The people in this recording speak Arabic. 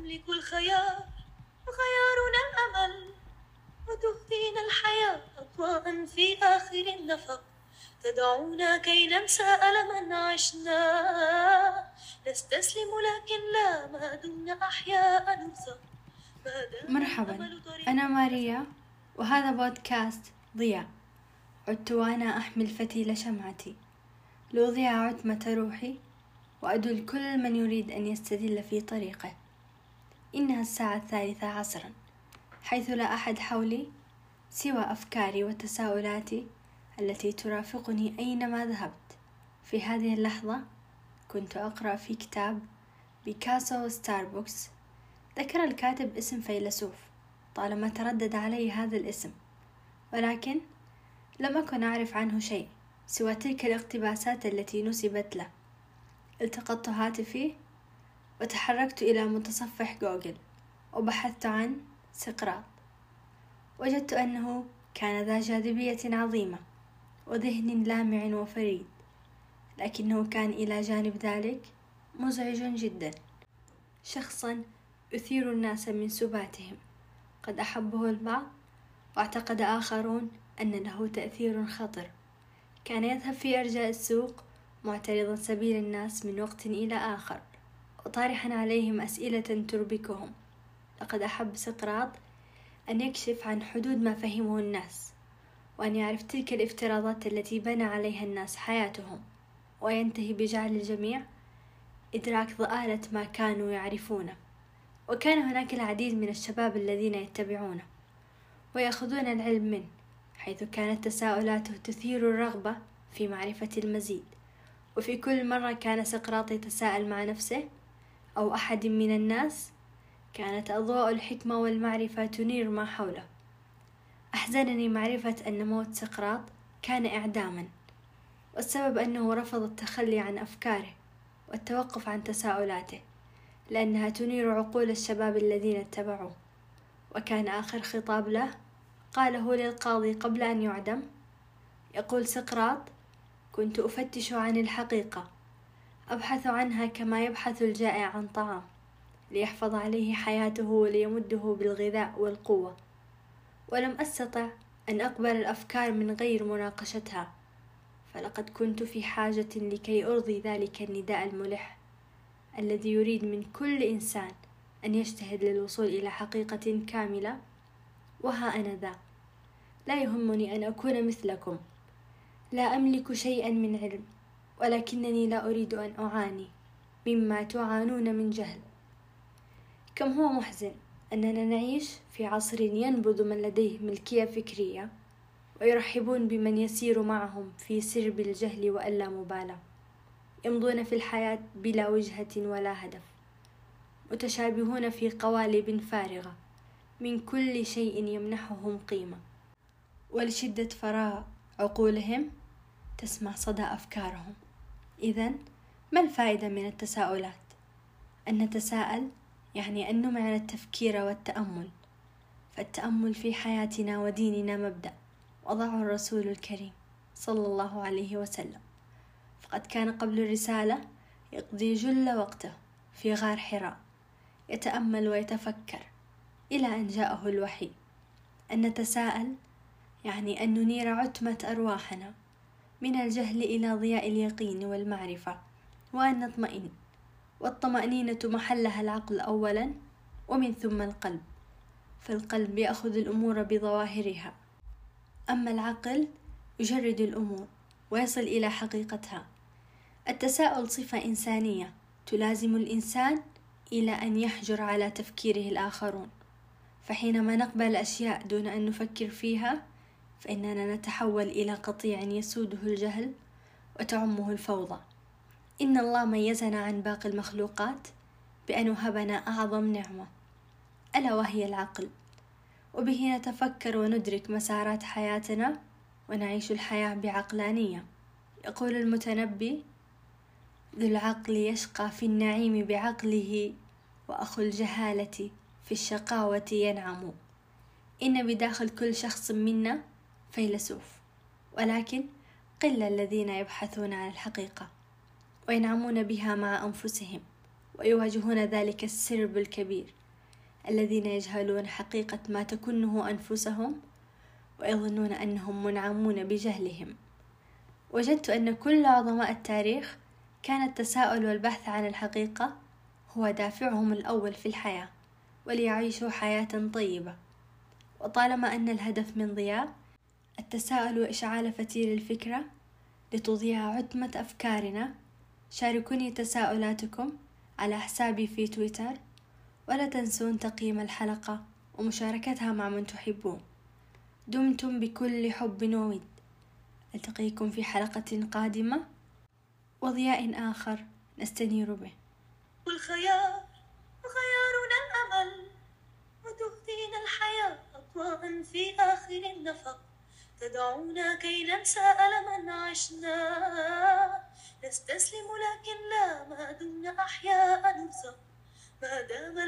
نملك الخيار وخيارنا الأمل وتهدينا الحياة أضواء في آخر النفق. تدعونا كي ننسى ألما عشنا. نستسلم لكن لا ما دمنا أحياء نرزق مرحبا أنا ماريا وهذا بودكاست ضياء. عدت وأنا أحمل فتيل شمعتي. لأضيع عتمة روحي؟ وأدل كل من يريد أن يستدل في طريقه. إنها الساعة الثالثة عصرا حيث لا أحد حولي سوى أفكاري وتساؤلاتي التي ترافقني أينما ذهبت. في هذه اللحظة كنت أقرأ في كتاب بيكاسو وستاربوكس ذكر الكاتب اسم فيلسوف طالما تردد علي هذا الاسم ولكن لم أكن أعرف عنه شيء سوى تلك الاقتباسات التي نسبت له. التقطت هاتفي وتحركت إلى متصفح جوجل وبحثت عن سقراط. وجدت أنه كان ذا جاذبية عظيمة وذهن لامع وفريد لكنه كان إلى جانب ذلك مزعج جدا. شخصا يثير الناس من سباتهم قد أحبه البعض واعتقد آخرون أن له تأثير خطر. كان يذهب في أرجاء السوق معترضا سبيل الناس من وقت إلى آخر. وطارحا عليهم أسئلة تربكهم. لقد أحب سقراط أن يكشف عن حدود ما فهمه الناس وأن يعرف تلك الافتراضات التي بنى عليها الناس حياتهم وينتهي بجعل الجميع إدراك ضآلة ما كانوا يعرفونه. وكان هناك العديد من الشباب الذين يتبعونه ويأخذون العلم منه حيث كانت تساؤلاته تثير الرغبة في معرفة المزيد. وفي كل مرة كان سقراط يتساءل مع نفسه أو أحد من الناس كانت أضواء الحكمة والمعرفة تنير ما حوله. أحزنني معرفة أن موت سقراط كان إعداما والسبب أنه رفض التخلي عن أفكاره والتوقف عن تساؤلاته لأنها تنير عقول الشباب الذين اتبعوه. وكان آخر خطاب له قاله للقاضي قبل أن يعدم يقول سقراط كنت أفتش عن الحقيقة أبحث عنها كما يبحث الجائع عن طعام ليحفظ عليه حياته وليمده بالغذاء والقوة. ولم أستطع أن أقبل الأفكار من غير مناقشتها فلقد كنت في حاجة لكي أرضي ذلك النداء الملح الذي يريد من كل إنسان أن يجتهد للوصول إلى حقيقة كاملة وها أنا ذا. لا يهمني أن أكون مثلكم. لا أملك شيئا من علم. ولكنني لا أريد أن أعاني مما تعانون من جهل. كم هو محزن أننا نعيش في عصر ينبذ من لديه ملكية فكرية ويرحبون بمن يسير معهم في سرب الجهل واللامبالاة يمضون في الحياة بلا وجهة ولا هدف متشابهون في قوالب فارغة من كل شيء يمنحهم قيمة. ولشدة فراغ عقولهم تسمع صدى أفكارهم. إذا ما الفائدة من التساؤلات؟ أن نتساءل يعني أن نمعن التفكير والتأمل. فالتأمل في حياتنا وديننا مبدأ وضعه الرسول الكريم صلى الله عليه وسلم. فقد كان قبل الرسالة يقضي جل وقته في غار حراء يتأمل ويتفكر إلى أن جاءه الوحي. أن نتساءل يعني أن ننير عتمة أرواحنا. من الجهل إلى ضياء اليقين والمعرفة وأن نطمئن والطمأنينة محلها العقل أولا ومن ثم القلب فالقلب يأخذ الأمور بظواهرها. أما العقل يجرد الأمور ويصل إلى حقيقتها. التساؤل صفة إنسانية تلازم الإنسان إلى أن يحجر على تفكيره الآخرون. فحينما نقبل الأشياء دون أن نفكر فيها فإننا نتحول إلى قطيع يسوده الجهل وتعمه الفوضى. إن الله ميزنا عن باقي المخلوقات بأن وهبنا أعظم نعمة ألا وهي العقل. وبه نتفكر وندرك مسارات حياتنا ونعيش الحياة بعقلانية. يقول المتنبي ذو العقل يشقى في النعيم بعقله وأخو الجهالة في الشقاوة ينعم. إن بداخل كل شخص منا فيلسوف. ولكن قل الذين يبحثون عن الحقيقة وينعمون بها مع أنفسهم ويواجهون ذلك السرب الكبير. الذين يجهلون حقيقة ما تكنه أنفسهم ويظنون أنهم منعمون بجهلهم. وجدت أن كل عظماء التاريخ كان التساؤل والبحث عن الحقيقة هو دافعهم الأول في الحياة وليعيشوا حياة طيبة. وطالما أن الهدف من ضياء التساؤل وإشعال فتيل الفكرة لتضيع عتمة أفكارنا. شاركوني تساؤلاتكم على حسابي في تويتر ولا تنسون تقييم الحلقة ومشاركتها مع من تحبون. دمتم بكل حب وود ألتقيكم في حلقة قادمة وضياء آخر نستنير به. والخيار وخيارنا الأمل وتهدينا الحياة أضواء في آخر النفق. تدعونا كي ننسى ألما عشنا. نستسلم لكن لا ما دمنا أحياء نرزق. ما دام